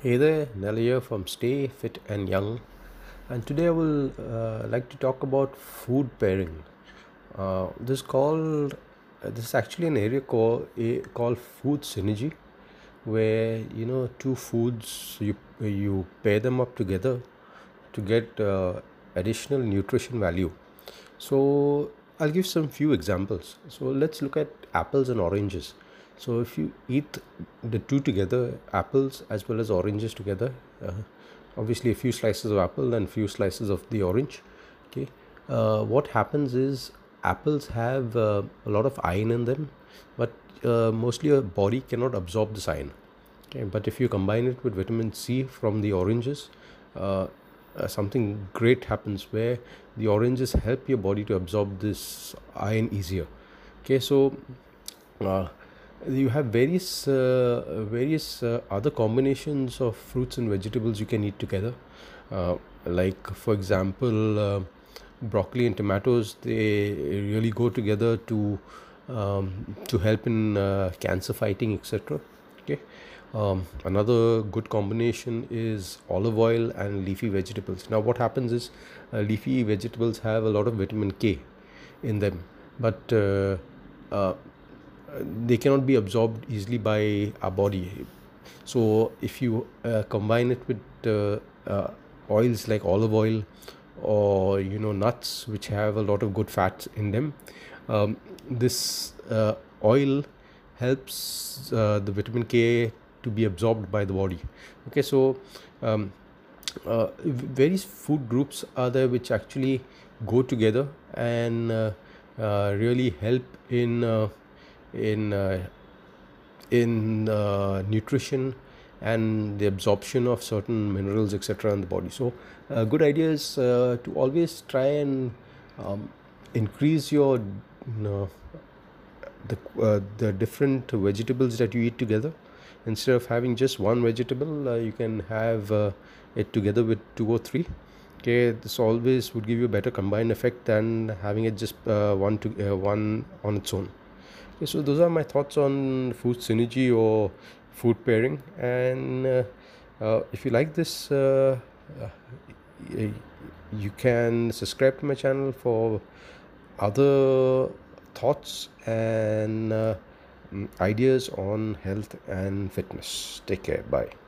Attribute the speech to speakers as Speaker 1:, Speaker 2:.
Speaker 1: Hey there, Nelly here from Stay Fit and Young, and today I will uh, like to talk about food pairing. Uh, this called uh, this is actually an area called a, called food synergy, where you know two foods you you pair them up together to get uh, additional nutrition value. So I'll give some few examples. So let's look at apples and oranges. So if you eat the two together, apples as well as oranges together, uh, obviously a few slices of apple and few slices of the orange. Okay, uh, what happens is apples have uh, a lot of iron in them, but uh, mostly your body cannot absorb this iron. Okay, but if you combine it with vitamin C from the oranges, uh, uh, something great happens where the oranges help your body to absorb this iron easier. Okay, so you have various uh, various uh, other combinations of fruits and vegetables you can eat together. Uh, like for example uh, broccoli and tomatoes they really go together to um, to help in uh, cancer fighting etc okay? Um, another good combination is olive oil and leafy vegetables. Now what happens is uh, leafy vegetables have a lot of vitamin k in them. But they cannot be absorbed easily by our body. So if you uh, combine it with uh, uh, oils like olive oil or you know nuts which have a lot of good fats in them um, this uh, oil helps uh, the vitamin k to be absorbed by the body. Okay so um, various food groups are there which actually go together and really help in in uh, in uh, nutrition and the absorption of certain minerals etc in the body. So a good idea is uh, to always try and um, increase your you know, the uh, the different vegetables that you eat together. Instead of having just one vegetable uh, you can have uh, it together with two or three. Okay this always would give you a better combined effect than having it just one to one on its own So those are my thoughts on food synergy or food pairing. And uh, uh, if you like this, uh, uh you can subscribe to my channel for other thoughts and uh, ideas on health and fitness. Take care. Bye.